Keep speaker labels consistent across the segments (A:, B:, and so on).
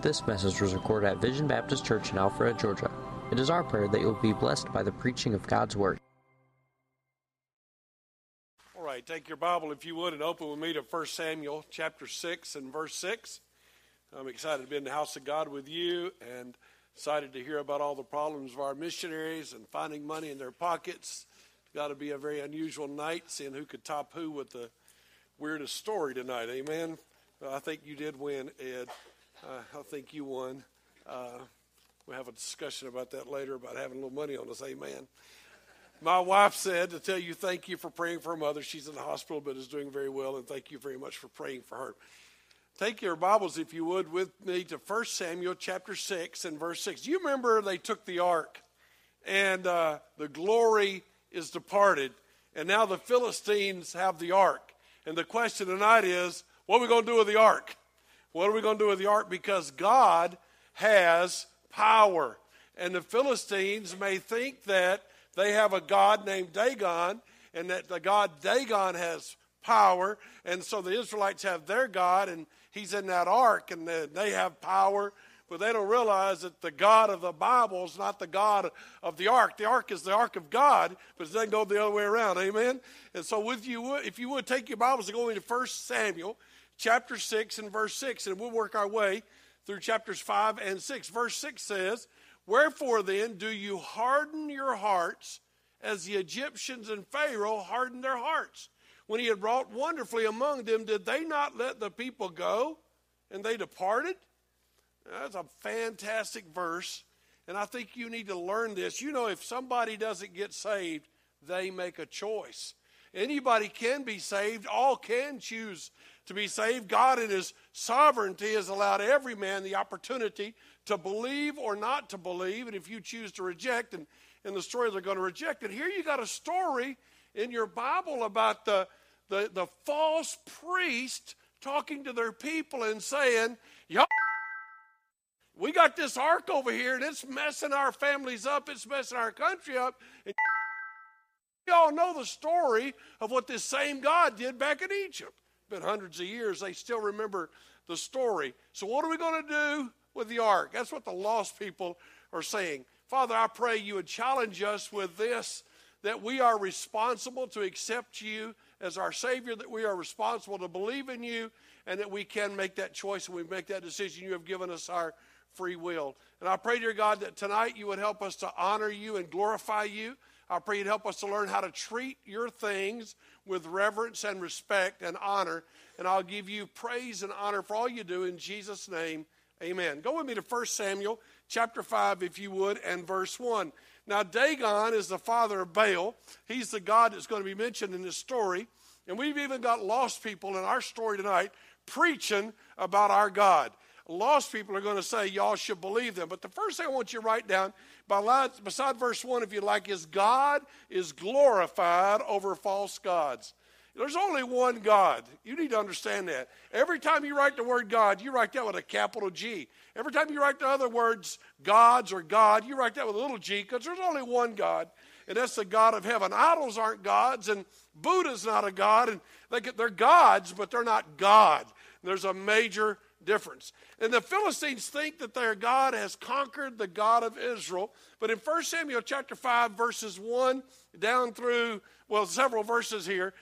A: This message was recorded at Vision Baptist Church in Alpharetta, Georgia. It is our prayer that you will be blessed by the preaching of God's Word.
B: All right, take your Bible, if you would, and open with me to 1 Samuel chapter 6 and verse 6. I'm excited to be in the house of God with you and excited to hear about all the problems of our missionaries and finding money in their pockets. It's got to be a very unusual night, seeing who could top who with the weirdest story tonight. Amen. I think you did win, Ed. Uh, I think you won. Uh, we'll have a discussion about that later about having a little money on us. Amen. My wife said to tell you thank you for praying for her mother. She's in the hospital but is doing very well, and thank you very much for praying for her. Take your Bibles, if you would, with me to 1 Samuel chapter 6 and verse 6. You remember they took the ark and uh, the glory is departed, and now the Philistines have the ark? And the question tonight is what are we going to do with the ark? What are we going to do with the ark? Because God has power. And the Philistines may think that they have a God named Dagon and that the God Dagon has power. And so the Israelites have their God and he's in that ark and they have power. But they don't realize that the God of the Bible is not the God of the ark. The ark is the ark of God, but it doesn't go the other way around. Amen? And so, with you, if you would take your Bibles and go into 1 Samuel chapter 6 and verse 6, and we'll work our way through chapters 5 and 6. Verse 6 says, Wherefore then do you harden your hearts as the Egyptians and Pharaoh hardened their hearts? When he had wrought wonderfully among them, did they not let the people go and they departed? That's a fantastic verse, and I think you need to learn this. You know, if somebody doesn't get saved, they make a choice. Anybody can be saved, all can choose to be saved. God, in His sovereignty, has allowed every man the opportunity to believe or not to believe. And if you choose to reject, and in the story they're going to reject it, here you got a story in your Bible about the, the, the false priest talking to their people and saying, Y'all, we got this ark over here and it's messing our families up, it's messing our country up. And y'all know the story of what this same God did back in Egypt been hundreds of years, they still remember the story. So, what are we going to do with the ark? That's what the lost people are saying. Father, I pray you would challenge us with this that we are responsible to accept you as our Savior, that we are responsible to believe in you, and that we can make that choice and we make that decision. You have given us our free will. And I pray, dear God, that tonight you would help us to honor you and glorify you. I pray you'd help us to learn how to treat your things with reverence and respect and honor. And I'll give you praise and honor for all you do in Jesus' name. Amen. Go with me to 1 Samuel chapter 5, if you would, and verse 1. Now, Dagon is the father of Baal. He's the God that's going to be mentioned in this story. And we've even got lost people in our story tonight preaching about our God lost people are going to say y'all should believe them. But the first thing I want you to write down, beside verse 1, if you like, is God is glorified over false gods. There's only one God. You need to understand that. Every time you write the word God, you write that with a capital G. Every time you write the other words, gods or God, you write that with a little g because there's only one God, and that's the God of heaven. Idols aren't gods, and Buddha's not a God, and they they're gods, but they're not God. There's a major difference. And the Philistines think that their God has conquered the God of Israel. But in 1 Samuel chapter 5, verses 1 down through, well, several verses here,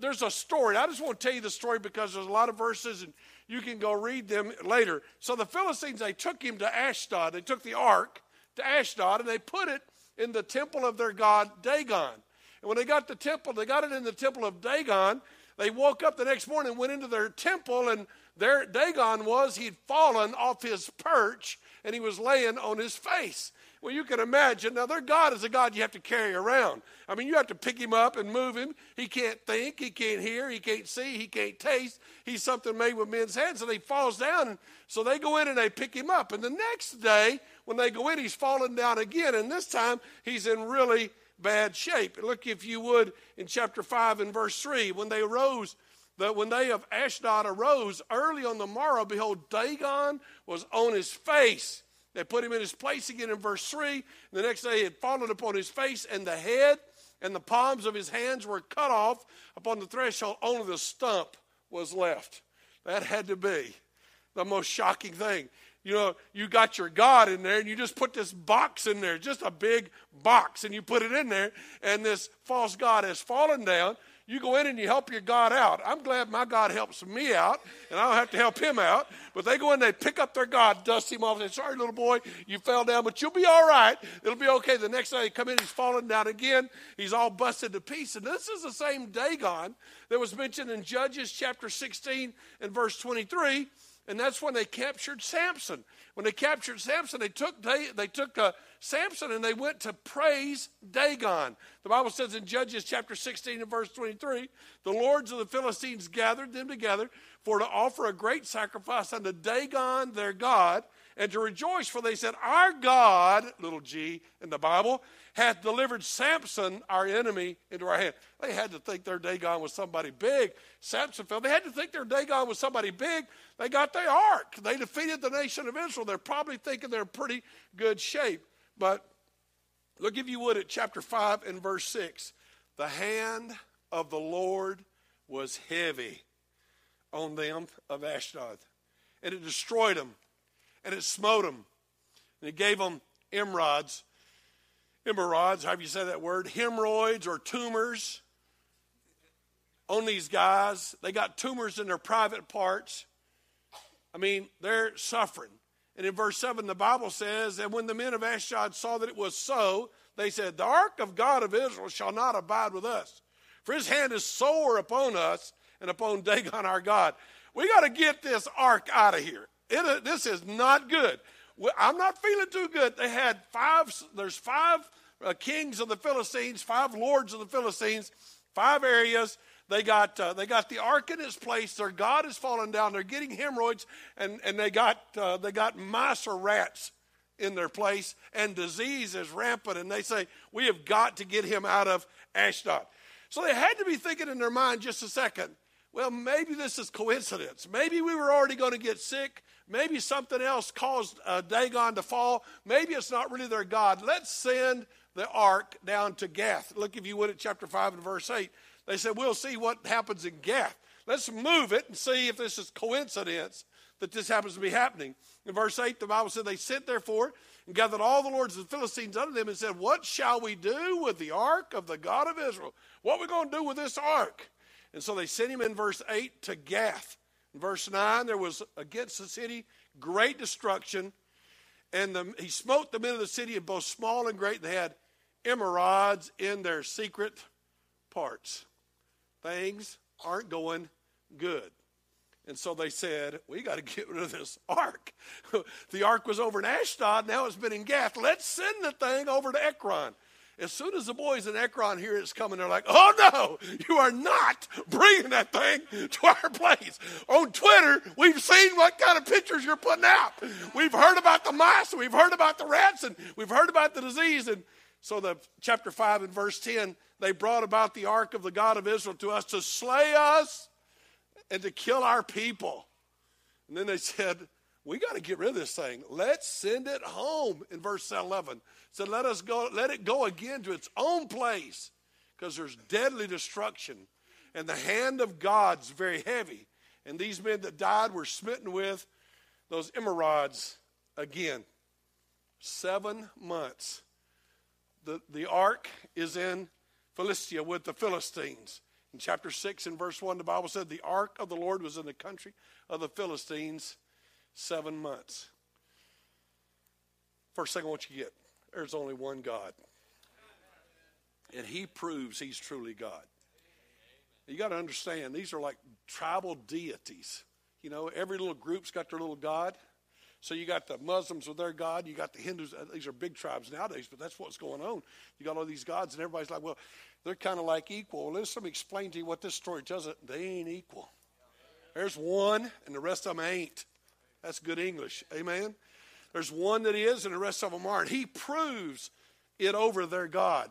B: there's a story. I just want to tell you the story because there's a lot of verses and you can go read them later. So the Philistines, they took him to Ashdod. They took the ark to Ashdod and they put it in the temple of their god Dagon. And when they got the temple, they got it in the temple of Dagon. They woke up the next morning, went into their temple, and there Dagon was, he'd fallen off his perch and he was laying on his face. Well, you can imagine. Now, their God is a God you have to carry around. I mean, you have to pick him up and move him. He can't think, he can't hear, he can't see, he can't taste. He's something made with men's hands, and he falls down. So they go in and they pick him up. And the next day, when they go in, he's fallen down again, and this time he's in really bad shape. Look, if you would, in chapter 5 and verse 3, when they arose that when they of Ashdod arose early on the morrow, behold, Dagon was on his face. They put him in his place again in verse 3. The next day he had fallen upon his face, and the head and the palms of his hands were cut off upon the threshold. Only the stump was left. That had to be the most shocking thing. you know, you got your God in there and you just put this box in there, just a big box, and you put it in there, and this false God has fallen down. You go in and you help your God out. I'm glad my God helps me out, and I don't have to help him out. But they go in, they pick up their God, dust him off, and say, Sorry, little boy, you fell down, but you'll be all right. It'll be okay. The next day they come in, he's fallen down again. He's all busted to pieces. And this is the same Dagon that was mentioned in Judges chapter 16 and verse 23 and that's when they captured Samson. When they captured Samson, they took they, they took uh, Samson and they went to praise Dagon. The Bible says in Judges chapter 16 and verse 23, the lords of the Philistines gathered them together for to offer a great sacrifice unto Dagon their God and to rejoice, for they said, Our God, little g in the Bible, hath delivered Samson, our enemy, into our hand. They had to think their Dagon was somebody big. Samson fell. They had to think their Dagon was somebody big. They got the ark. They defeated the nation of Israel. They're probably thinking they're in pretty good shape. But look, if you would, at chapter 5 and verse 6. The hand of the Lord was heavy on them of Ashdod, and it destroyed them and it smote them. And it gave them emerods, emerods, however you say that word, hemorrhoids or tumors on these guys. They got tumors in their private parts. I mean, they're suffering. And in verse 7, the Bible says, And when the men of Ashdod saw that it was so, they said, The ark of God of Israel shall not abide with us, for his hand is sore upon us and upon Dagon our God. We got to get this ark out of here. It, this is not good. I'm not feeling too good. They had five, there's five uh, kings of the Philistines, five lords of the Philistines, five areas. They got, uh, they got the ark in its place. Their God has fallen down. They're getting hemorrhoids, and, and they, got, uh, they got mice or rats in their place, and disease is rampant. And they say, We have got to get him out of Ashdod. So they had to be thinking in their mind just a second well, maybe this is coincidence. Maybe we were already going to get sick. Maybe something else caused uh, Dagon to fall. Maybe it's not really their God. Let's send the ark down to Gath. Look, if you would, at chapter 5 and verse 8. They said, We'll see what happens in Gath. Let's move it and see if this is coincidence that this happens to be happening. In verse 8, the Bible said, They sent therefore and gathered all the lords of the Philistines unto them and said, What shall we do with the ark of the God of Israel? What are we going to do with this ark? And so they sent him in verse 8 to Gath. In verse 9, there was against the city great destruction, and the, he smote the men of the city, of both small and great. They had emerods in their secret parts. Things aren't going good. And so they said, We got to get rid of this ark. the ark was over in Ashdod, now it's been in Gath. Let's send the thing over to Ekron. As soon as the boys in Ekron hear it's coming, they're like, oh no, you are not bringing that thing to our place. On Twitter, we've seen what kind of pictures you're putting out. We've heard about the mice, we've heard about the rats, and we've heard about the disease. And so, the chapter 5 and verse 10, they brought about the ark of the God of Israel to us to slay us and to kill our people. And then they said, we got to get rid of this thing. Let's send it home in verse 11 said, Let us go, let it go again to its own place, because there's deadly destruction. And the hand of God's very heavy. And these men that died were smitten with those emerods again. Seven months. The, the ark is in Philistia with the Philistines. In chapter 6 and verse 1, the Bible said, The ark of the Lord was in the country of the Philistines seven months. First thing I want you to get there's only one God. And he proves he's truly God. You got to understand, these are like tribal deities. You know, every little group's got their little God. So you got the Muslims with their God, you got the Hindus. Uh, these are big tribes nowadays, but that's what's going on. You got all these gods, and everybody's like, well, they're kind of like equal. Well, let me explain to you what this story tells us. They ain't equal. There's one, and the rest of them ain't. That's good English. Amen. There's one that is, and the rest of them aren't. He proves it over their God.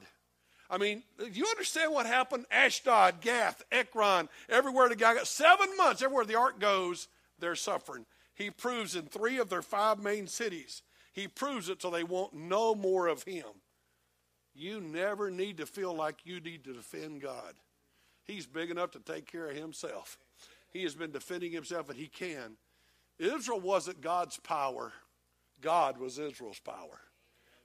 B: I mean, you understand what happened? Ashdod, Gath, Ekron, everywhere the guy got seven months, everywhere the ark goes, they're suffering. He proves in three of their five main cities. He proves it till they want no more of him. You never need to feel like you need to defend God. He's big enough to take care of himself. He has been defending himself, and he can. Israel wasn't God's power. God was Israel's power.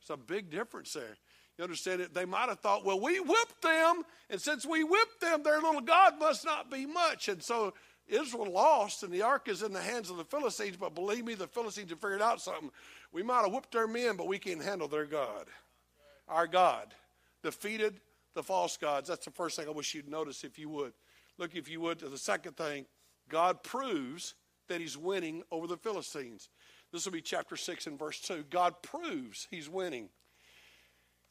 B: It's a big difference there. You understand it? They might have thought, well, we whipped them, and since we whipped them, their little God must not be much. And so Israel lost, and the ark is in the hands of the Philistines. But believe me, the Philistines have figured out something. We might have whipped their men, but we can't handle their God. Our God defeated the false gods. That's the first thing I wish you'd notice if you would. Look, if you would, to the second thing God proves that he's winning over the Philistines. This will be chapter 6 and verse 2. God proves he's winning.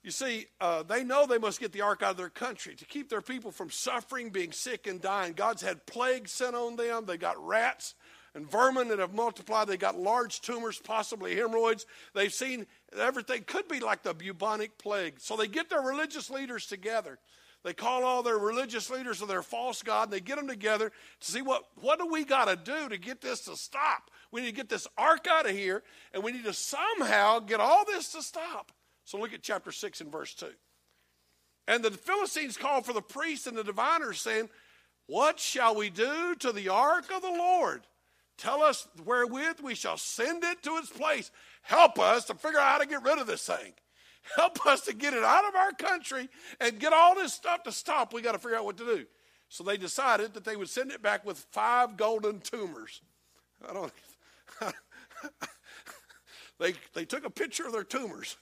B: You see, uh, they know they must get the ark out of their country to keep their people from suffering, being sick, and dying. God's had plagues sent on them. They got rats and vermin that have multiplied. They got large tumors, possibly hemorrhoids. They've seen everything could be like the bubonic plague. So they get their religious leaders together. They call all their religious leaders of their false god, and they get them together to see what, what do we got to do to get this to stop. We need to get this ark out of here, and we need to somehow get all this to stop. So look at chapter 6 and verse 2. And the Philistines called for the priests and the diviners, saying, What shall we do to the ark of the Lord? Tell us wherewith we shall send it to its place. Help us to figure out how to get rid of this thing. Help us to get it out of our country and get all this stuff to stop. We got to figure out what to do. So they decided that they would send it back with five golden tumors. I don't. they they took a picture of their tumors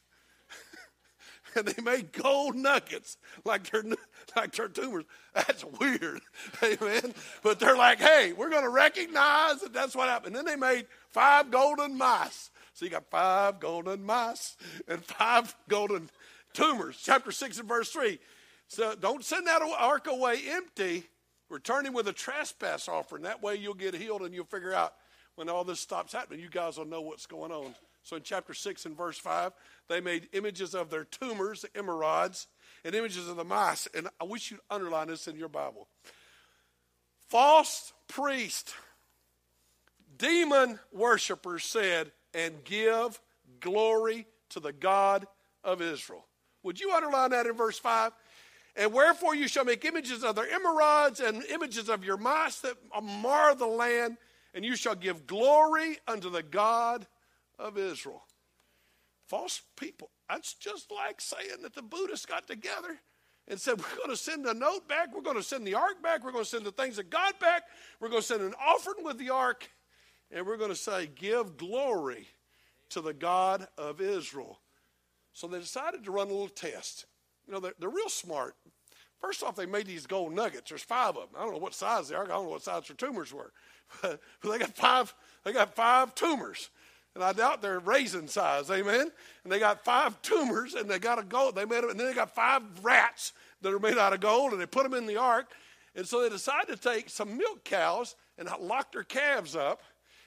B: and they made gold nuggets like their like their tumors. That's weird, amen. But they're like, hey, we're going to recognize that that's what happened. And then they made five golden mice. So you got five golden mice and five golden tumors. Chapter six and verse three. So don't send that ark away empty. Return him with a trespass offering. That way you'll get healed and you'll figure out when all this stops happening. You guys will know what's going on. So in chapter 6 and verse 5, they made images of their tumors, the emerods, and images of the mice. And I wish you'd underline this in your Bible. False priest, demon worshippers said, and give glory to the God of Israel. Would you underline that in verse 5? And wherefore you shall make images of their emerods and images of your mice that mar the land, and you shall give glory unto the God of Israel. False people. That's just like saying that the Buddhists got together and said, We're going to send a note back. We're going to send the ark back. We're going to send the things of God back. We're going to send an offering with the ark. And we're going to say, Give glory to the God of Israel. So they decided to run a little test. You know, they're, they're real smart. First off, they made these gold nuggets. There's five of them. I don't know what size they are. I don't know what size their tumors were. But they got five. They got five tumors and I doubt they're raisin size, amen. And they got five tumors, and they got a gold. They made them, and then they got five rats that are made out of gold, and they put them in the ark. And so they decided to take some milk cows and lock their calves up,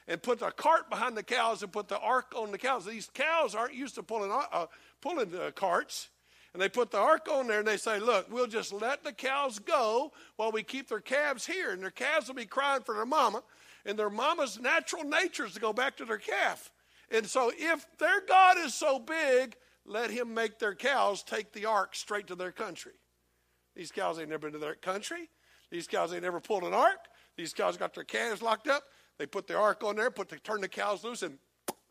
B: and put a cart behind the cows and put the ark on the cows. These cows aren't used to pulling uh, pulling uh, carts. And they put the ark on there and they say, Look, we'll just let the cows go while we keep their calves here. And their calves will be crying for their mama. And their mama's natural nature is to go back to their calf. And so, if their God is so big, let him make their cows take the ark straight to their country. These cows ain't never been to their country. These cows ain't never pulled an ark. These cows got their calves locked up. They put the ark on there, put the, turn the cows loose, and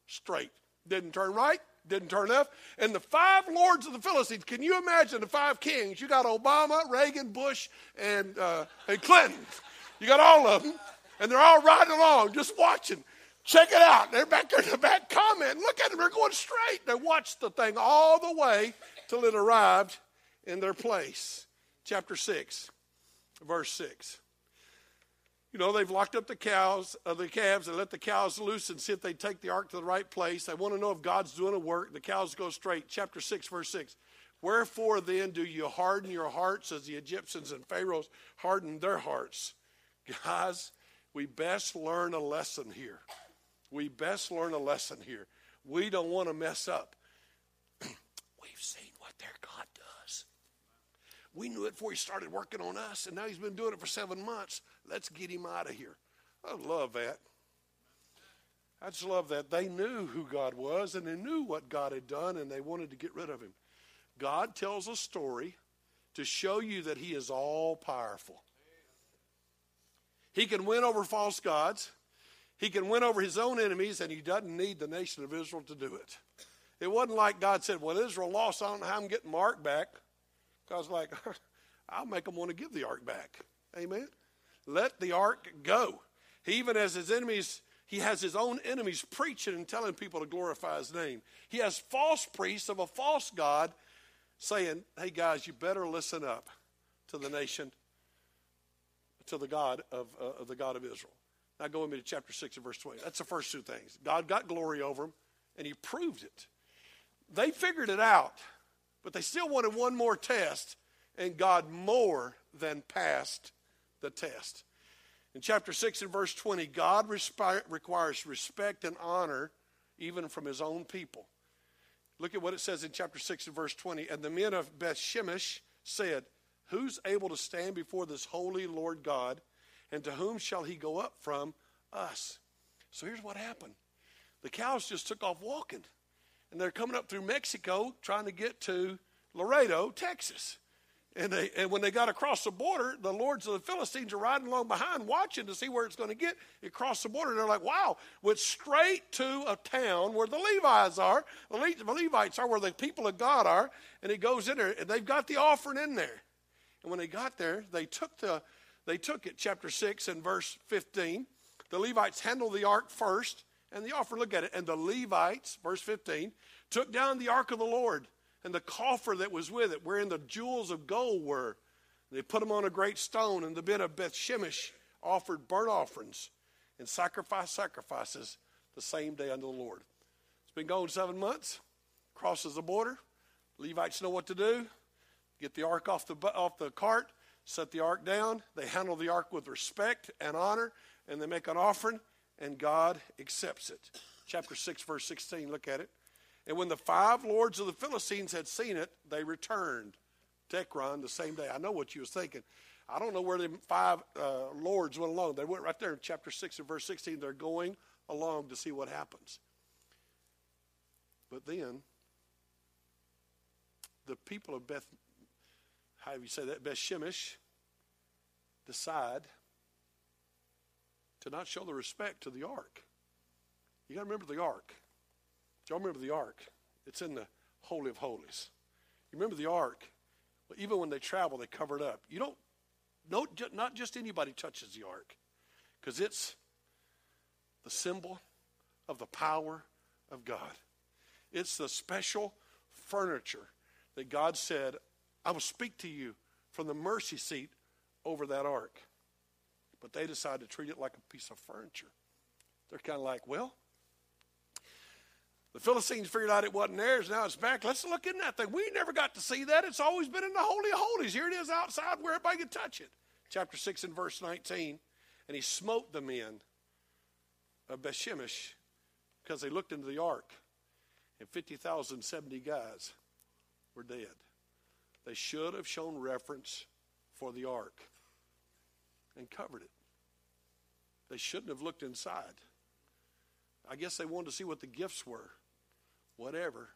B: straight. Didn't turn right, didn't turn left. And the five lords of the Philistines, can you imagine the five kings? You got Obama, Reagan, Bush, and, uh, and Clinton. You got all of them. And they're all riding along, just watching. Check it out. They're back there in the back comment. Look at them. They're going straight. They watched the thing all the way till it arrived in their place. Chapter 6, verse 6. You know, they've locked up the cows, uh, the calves, and let the cows loose and see if they take the ark to the right place. They want to know if God's doing a work. The cows go straight. Chapter 6, verse 6. Wherefore then do you harden your hearts as the Egyptians and Pharaohs hardened their hearts? Guys, we best learn a lesson here we best learn a lesson here. We don't want to mess up. We've seen what their God does. We knew it before he started working on us, and now he's been doing it for seven months. Let's get him out of here. I love that. I just love that. They knew who God was, and they knew what God had done, and they wanted to get rid of him. God tells a story to show you that he is all powerful. He can win over false gods. He can win over his own enemies, and he doesn't need the nation of Israel to do it. It wasn't like God said, Well, Israel lost. I don't know how I'm getting my ark back. God's like, I'll make them want to give the ark back. Amen. Let the ark go. He even has his enemies, he has his own enemies preaching and telling people to glorify his name. He has false priests of a false God saying, Hey guys, you better listen up to the nation, to the God of, uh, of the God of Israel. Now go with me to chapter 6 and verse 20. That's the first two things. God got glory over them, and he proved it. They figured it out, but they still wanted one more test, and God more than passed the test. In chapter 6 and verse 20, God respi- requires respect and honor even from his own people. Look at what it says in chapter 6 and verse 20. And the men of Beth Shemesh said, Who's able to stand before this holy Lord God? And to whom shall he go up from us? So here's what happened the cows just took off walking. And they're coming up through Mexico trying to get to Laredo, Texas. And, they, and when they got across the border, the lords of the Philistines are riding along behind watching to see where it's going to get. It crossed the border. and They're like, wow, went straight to a town where the Levites are. The, the Levites are where the people of God are. And he goes in there, and they've got the offering in there. And when they got there, they took, the, they took it, chapter 6 and verse 15. The Levites handled the ark first, and the offer. look at it. And the Levites, verse 15, took down the ark of the Lord and the coffer that was with it, wherein the jewels of gold were. They put them on a great stone, and the men of Beth Shemesh offered burnt offerings and sacrificed sacrifices the same day unto the Lord. It's been going seven months, crosses the border. Levites know what to do. Get the ark off the, off the cart, set the ark down. They handle the ark with respect and honor, and they make an offering, and God accepts it. Chapter 6, verse 16, look at it. And when the five lords of the Philistines had seen it, they returned to Ekron the same day. I know what you was thinking. I don't know where the five uh, lords went along. They went right there in chapter 6 and verse 16. They're going along to see what happens. But then, the people of Beth, how do you say that? Beth Shemesh decide to not show the respect to the ark. You got to remember the ark. Y'all remember the ark? It's in the Holy of Holies. You remember the ark? Well, even when they travel, they cover it up. You don't, no, not just anybody touches the ark, because it's the symbol of the power of God. It's the special furniture that God said, I will speak to you from the mercy seat over that ark. But they decided to treat it like a piece of furniture. They're kind of like, well, the Philistines figured out it wasn't theirs. Now it's back. Let's look in that thing. We never got to see that. It's always been in the Holy of Holies. Here it is outside where everybody can touch it. Chapter 6 and verse 19. And he smote the men of Bethshemesh because they looked into the ark. And 50,070 guys were dead. They should have shown reference for the ark and covered it. They shouldn't have looked inside. I guess they wanted to see what the gifts were whatever.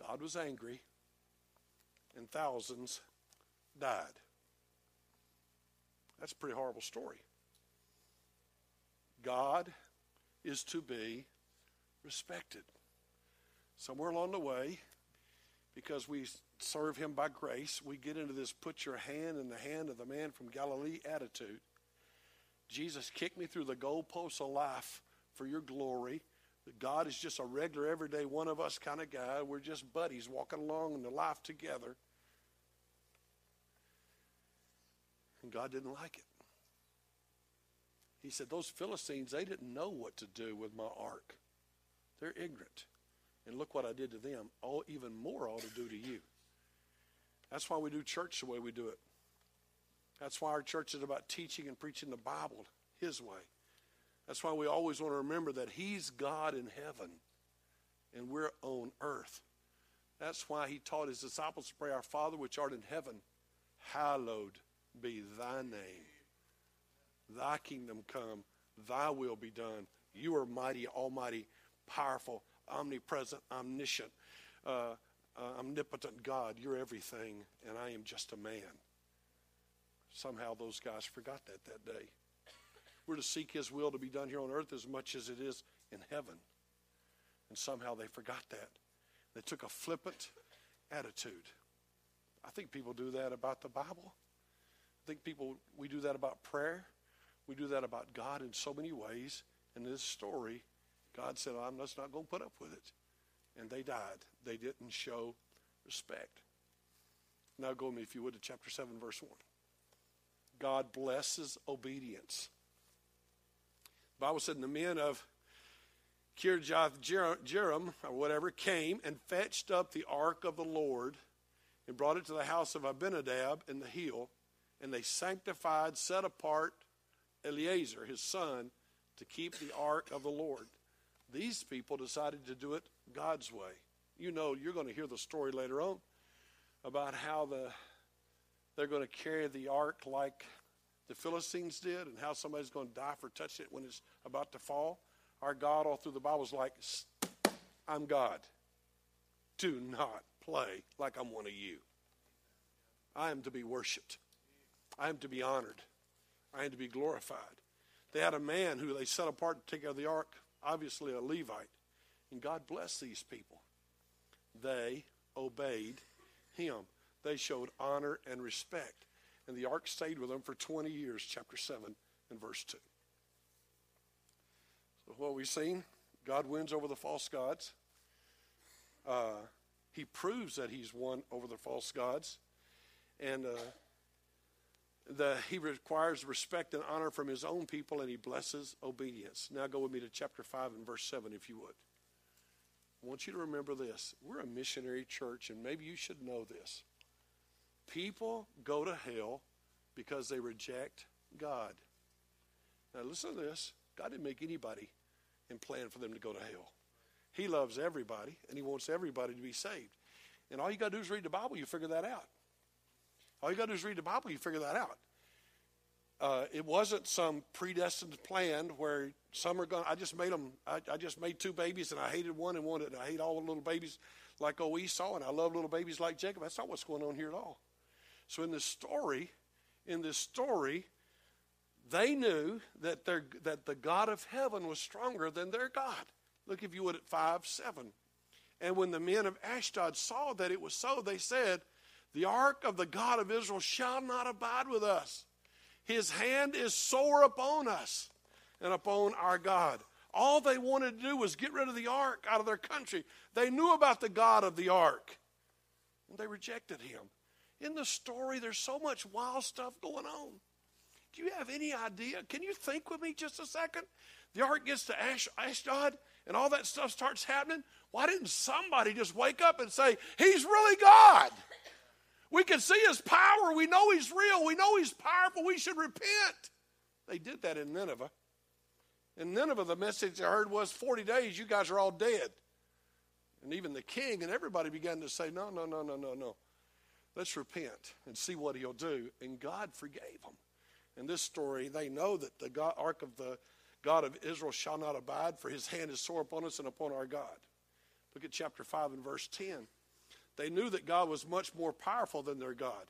B: God was angry, and thousands died. That's a pretty horrible story. God is to be respected. Somewhere along the way, because we serve Him by grace, we get into this put your hand in the hand of the man from Galilee attitude. Jesus kicked me through the goalposts of life for your glory. God is just a regular, everyday, one of us kind of guy. We're just buddies walking along in the life together. And God didn't like it. He said, Those Philistines, they didn't know what to do with my ark. They're ignorant. And look what I did to them. All, even more ought to do to you. That's why we do church the way we do it. That's why our church is about teaching and preaching the Bible His way. That's why we always want to remember that He's God in heaven and we're on earth. That's why He taught His disciples to pray, Our Father which art in heaven, hallowed be thy name. Thy kingdom come, thy will be done. You are mighty, almighty, powerful, omnipresent, omniscient, uh, uh, omnipotent God. You're everything, and I am just a man. Somehow those guys forgot that that day. We're to seek His will to be done here on earth as much as it is in heaven. And somehow they forgot that. They took a flippant attitude. I think people do that about the Bible. I think people, we do that about prayer. We do that about God in so many ways. And in this story, God said, I'm just not going to put up with it. And they died. They didn't show respect. Now go with me, if you would, to chapter 7, verse 1. God blesses obedience. The Bible said, the men of Kirjath Jearim, or whatever, came and fetched up the ark of the Lord and brought it to the house of Abinadab in the hill, and they sanctified, set apart Eleazar, his son, to keep the ark of the Lord. These people decided to do it God's way. You know, you're going to hear the story later on about how the they're going to carry the ark like the Philistines did, and how somebody's going to die for touching it when it's about to fall. Our God, all through the Bible, is like, I'm God. Do not play like I'm one of you. I am to be worshiped. I am to be honored. I am to be glorified. They had a man who they set apart to take care of the ark, obviously a Levite. And God blessed these people. They obeyed him. They showed honor and respect. And the ark stayed with them for 20 years, chapter 7 and verse 2. So, what we've seen, God wins over the false gods. Uh, he proves that he's won over the false gods. And uh, the, he requires respect and honor from his own people, and he blesses obedience. Now go with me to chapter 5 and verse 7, if you would. I want you to remember this. We're a missionary church, and maybe you should know this. People go to hell because they reject God. Now, listen to this God didn't make anybody and plan for them to go to hell. He loves everybody, and He wants everybody to be saved. And all you got to do is read the Bible, you figure that out. All you got to do is read the Bible, you figure that out. Uh, it wasn't some predestined plan where some are going. I just made them. I, I, just made two babies, and I hated one and wanted. And I hate all the little babies like old Esau, and I love little babies like Jacob. That's not what's going on here at all. So in this story, in this story, they knew that their that the God of heaven was stronger than their God. Look, if you would, at five seven. And when the men of Ashdod saw that it was so, they said, "The ark of the God of Israel shall not abide with us." His hand is sore upon us and upon our God. All they wanted to do was get rid of the ark out of their country. They knew about the God of the ark, and they rejected him. In the story, there's so much wild stuff going on. Do you have any idea? Can you think with me just a second? The ark gets to Ash- Ashdod, and all that stuff starts happening. Why didn't somebody just wake up and say, He's really God? We can see his power. We know he's real. We know he's powerful. We should repent. They did that in Nineveh. In Nineveh, the message I heard was 40 days, you guys are all dead. And even the king and everybody began to say, No, no, no, no, no, no. Let's repent and see what he'll do. And God forgave them. In this story, they know that the God, ark of the God of Israel shall not abide, for his hand is sore upon us and upon our God. Look at chapter 5 and verse 10. They knew that God was much more powerful than their God.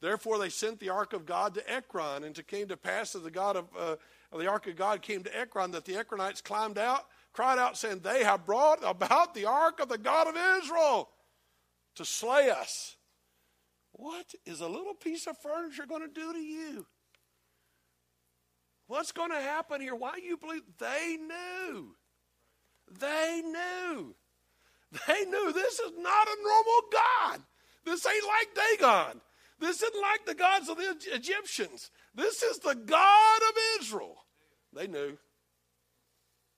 B: Therefore, they sent the ark of God to Ekron, and it came to pass that the God of uh, the ark of God came to Ekron, that the Ekronites climbed out, cried out, saying, "They have brought about the ark of the God of Israel to slay us." What is a little piece of furniture going to do to you? What's going to happen here? Why do you believe? They knew. They knew. They knew this is not a normal God. This ain't like Dagon. This isn't like the gods of the Egyptians. This is the God of Israel. They knew.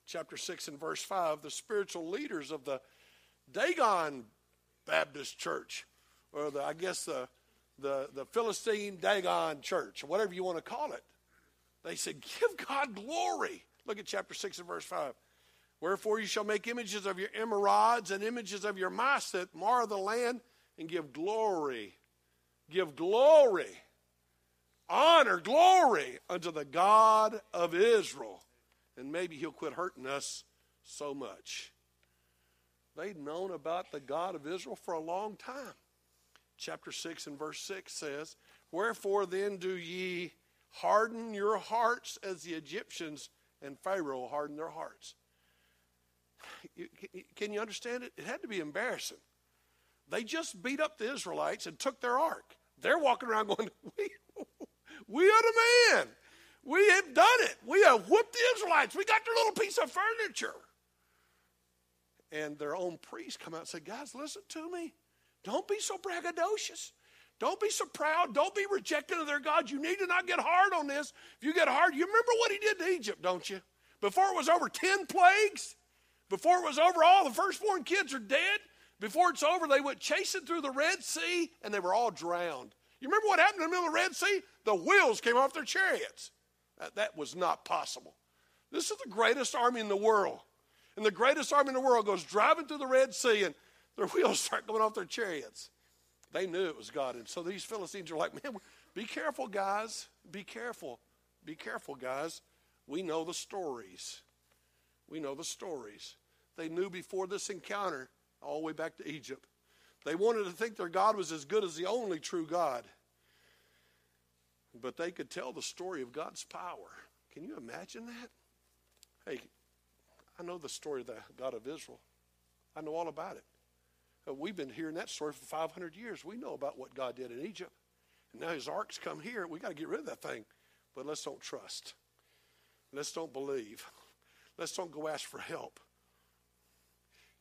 B: Chapter 6 and verse 5 the spiritual leaders of the Dagon Baptist Church, or the, I guess the, the, the Philistine Dagon Church, whatever you want to call it, they said, Give God glory. Look at chapter 6 and verse 5. Wherefore you shall make images of your emerods and images of your mice that mar the land and give glory. Give glory, honor, glory unto the God of Israel. And maybe he'll quit hurting us so much. They'd known about the God of Israel for a long time. Chapter 6 and verse 6 says, Wherefore then do ye Harden your hearts as the Egyptians and Pharaoh hardened their hearts. Can you understand it? It had to be embarrassing. They just beat up the Israelites and took their ark. They're walking around going, We, we are the man. We have done it. We have whooped the Israelites. We got their little piece of furniture. And their own priests come out and say, Guys, listen to me. Don't be so braggadocious. Don't be so proud. Don't be rejecting of their God. You need to not get hard on this. If you get hard, you remember what he did to Egypt, don't you? Before it was over 10 plagues, before it was over, all the firstborn kids are dead. Before it's over, they went chasing through the Red Sea and they were all drowned. You remember what happened in the middle of the Red Sea? The wheels came off their chariots. That, was not possible. This is the greatest army in the world. And the greatest army in the world goes driving through the Red Sea and their wheels start going off their chariots. They knew it was God. And so these Philistines are like, man, be careful, guys. Be careful. Be careful, guys. We know the stories. We know the stories. They knew before this encounter, all the way back to Egypt. They wanted to think their God was as good as the only true God. But they could tell the story of God's power. Can you imagine that? Hey, I know the story of the God of Israel. I know all about it. Uh, we've been hearing that story for 500 years. We know about what God did in Egypt. And now his ark's come here. We got to get rid of that thing. But let's don't trust. Let's don't believe. Let's don't go ask for help.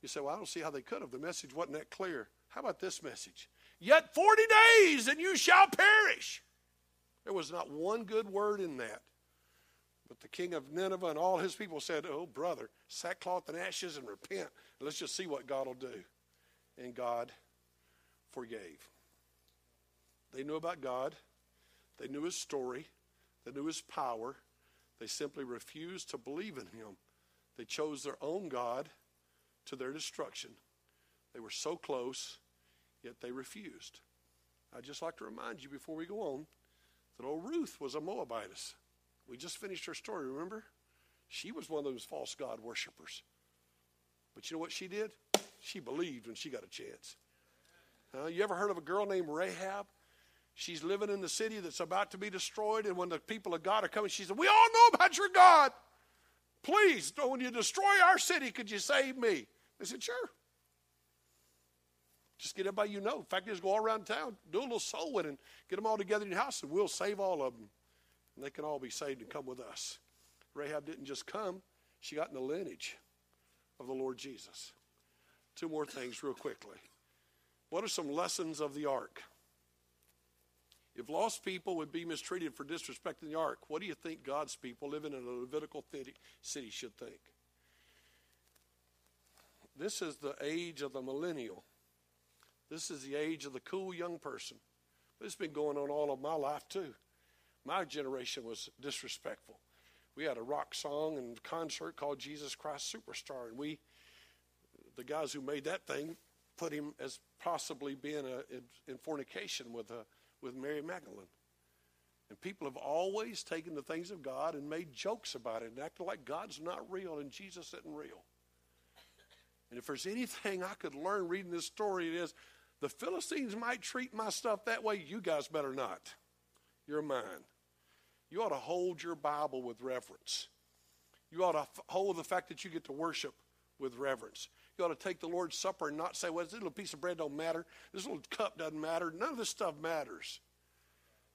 B: You say, well, I don't see how they could have. The message wasn't that clear. How about this message? Yet 40 days and you shall perish. There was not one good word in that. But the king of Nineveh and all his people said, Oh, brother, sackcloth and ashes and repent. Let's just see what God will do. And God forgave. They knew about God, they knew his story, they knew his power. They simply refused to believe in him. They chose their own God to their destruction. They were so close, yet they refused. I'd just like to remind you before we go on that old Ruth was a Moabitess. We just finished her story, remember? She was one of those false God worshippers. But you know what she did? She believed when she got a chance. Uh, you ever heard of a girl named Rahab? She's living in the city that's about to be destroyed, and when the people of God are coming, she said, We all know about your God. Please, when you destroy our city, could you save me? They said, Sure. Just get everybody you know. In fact, just go all around town, do a little soul winning, get them all together in your house, and we'll save all of them. And they can all be saved and come with us. Rahab didn't just come, she got in the lineage of the Lord Jesus. Two more things, real quickly. What are some lessons of the ark? If lost people would be mistreated for disrespecting the ark, what do you think God's people living in a Levitical city should think? This is the age of the millennial. This is the age of the cool young person. This has been going on all of my life, too. My generation was disrespectful. We had a rock song and concert called Jesus Christ Superstar, and we, the guys who made that thing, put him as possibly being a, in, in fornication with, a, with Mary Magdalene. And people have always taken the things of God and made jokes about it and acted like God's not real and Jesus isn't real. And if there's anything I could learn reading this story, it is the Philistines might treat my stuff that way. You guys better not. You're mine. You ought to hold your Bible with reverence. You ought to hold the fact that you get to worship with reverence. You ought to take the Lord's Supper and not say, well, this little piece of bread don't matter. This little cup doesn't matter. None of this stuff matters.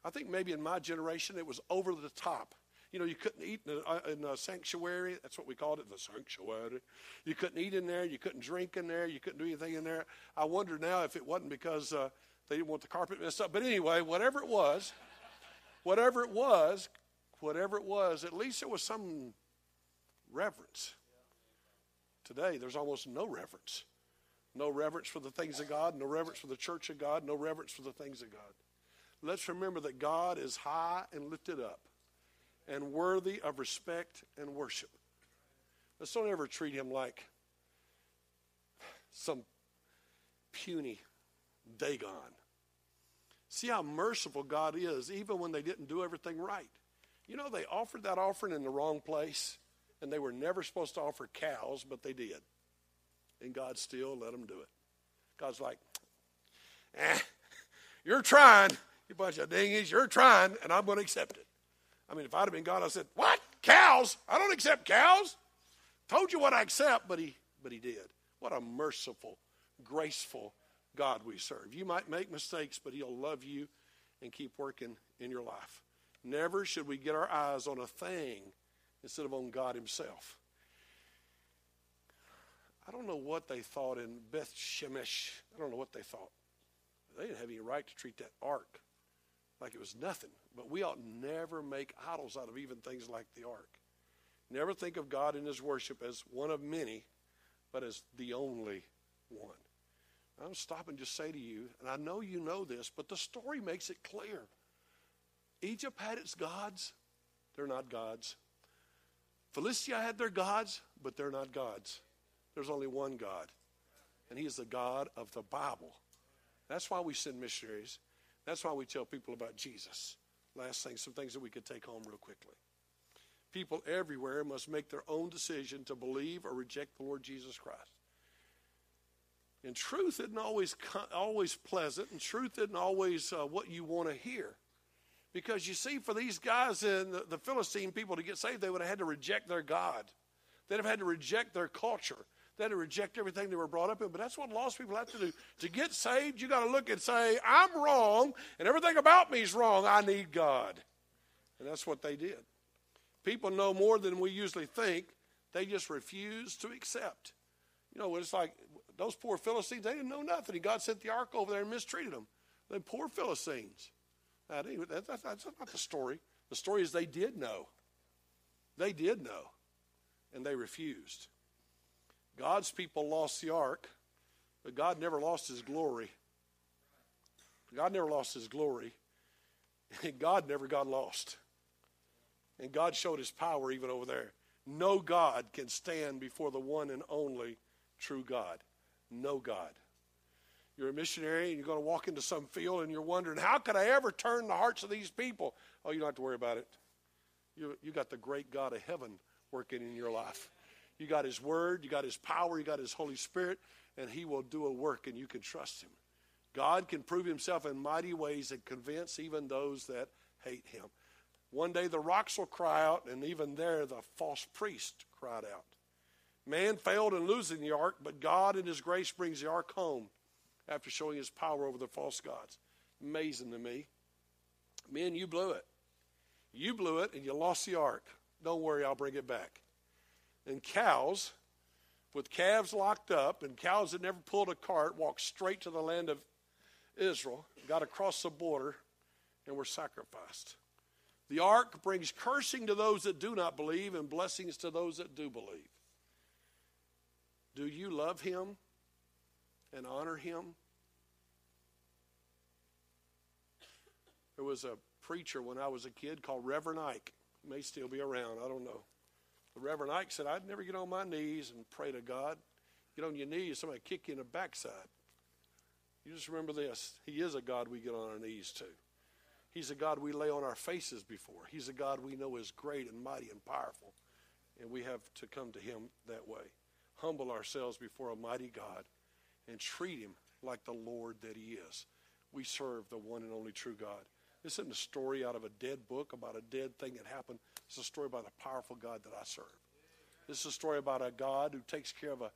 B: I think maybe in my generation it was over the top. You know, you couldn't eat in a, uh, in a, sanctuary. That's what we called it, the sanctuary. You couldn't eat in there. You couldn't drink in there. You couldn't do anything in there. I wonder now if it wasn't because uh, they didn't want the carpet messed up. But anyway, whatever it was, whatever it was, whatever it was, at least there was some reverence. Today, there's almost no reverence. No reverence for the things of God, no reverence for the church of God, no reverence for the things of God. Let's remember that God is high and lifted up and worthy of respect and worship. Let's don't ever treat him like some puny Dagon. See how merciful God is, even when they didn't do everything right. You know, they offered that offering in the wrong place, and they were never supposed to offer cows, but they did. And God still let them do it. God's like, eh, you're trying, you bunch of dingies, you're trying, and I'm going to accept it. I mean, if I'd have been God, I said, What? Cows? I don't accept cows. Told you what I accept, but he but he did. What a merciful, graceful God we serve. You might make mistakes, but he'll love you and keep working in your life. Never should we get our eyes on a thing instead of on God Himself. I don't know what they thought in Beth Shemesh. I don't know what they thought. They didn't have any right to treat that ark like it was nothing. But we ought never make idols out of even things like the ark. Never think of God in His worship as one of many, but as the only one. I'm stopping just say to you, and I know you know this, but the story makes it clear. Egypt had its gods, they're not gods. Philistia had their gods, but they're not gods. There's only one God, and He is the God of the Bible. That's why we send missionaries. That's why we tell people about Jesus. Last thing, some things that we could take home real quickly. People everywhere must make their own decision to believe or reject the Lord Jesus Christ. And truth isn't always always pleasant, and truth isn't always uh, what you want to hear. Because you see, for these guys and the, the Philistine people to get saved, they would have had to reject their God. They'd have had to reject their culture. They had to reject everything they were brought up in. But that's what lost people have to do. To get saved, you got to look and say, I'm wrong, and everything about me is wrong. I need God. And that's what they did. People know more than we usually think. They just refuse to accept. You know, it's like those poor Philistines, they didn't know nothing. And God sent the ark over there and mistreated them. The poor Philistines. Uh, now, that's not the story. The story is they did know. They did know. And they refused. God's people lost the ark, but God never lost his glory. God never lost his glory. And God never got lost. And God showed his power even over there. No God can stand before the one and only true God. No God. You're a missionary and you're going to walk into some field and you're wondering, how could I ever turn the hearts of these people? Oh, you don't have to worry about it. You, you got the great God of heaven working in your life. You got His Word, you got His power, you got His Holy Spirit, and He will do a work and you can trust Him. God can prove Himself in mighty ways and convince even those that hate Him. One day the rocks will cry out, and even there the false priest cried out. Man failed in losing the ark, but God in His grace brings the ark home after showing His power over the false gods. Amazing to me. Men, you blew it. You blew it and you lost the ark. Don't worry, I'll bring it back. And cows, with calves locked up, and cows that never pulled a cart, walked straight to the land of Israel, got across the border, and were sacrificed. The ark brings cursing to those that do not believe and blessings to those that do believe. Do you love him and honor him? There was a preacher when I was a kid called Reverend Ike. He may still be around, I don't know. The Reverend Ike said, I'd never get on my knees and pray to God. Get on your knees, somebody kick you in the backside. You just remember this He is a God we get on our knees to. He's a God we lay on our faces before. He's a God we know is great and mighty and powerful. And we have to come to Him that way humble ourselves before a mighty God and treat him like the Lord that he is. We serve the one and only true God. This isn't a story out of a dead book about a dead thing that happened. It's a story about a powerful God that I serve. This is a story about a God who takes care of a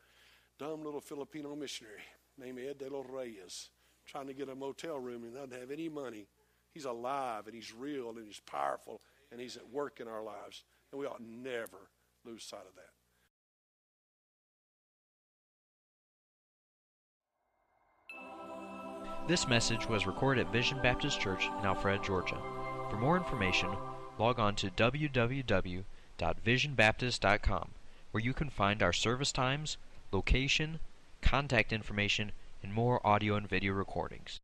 B: dumb little Filipino missionary named Ed de los Reyes trying to get a motel room and doesn't have any money. He's alive and he's real and he's powerful and he's at work in our lives. And we ought never lose sight of that.
A: This message was recorded at Vision Baptist Church in Alpharetta, Georgia. For more information, log on to www.visionbaptist.com, where you can find our service times, location, contact information, and more audio and video recordings.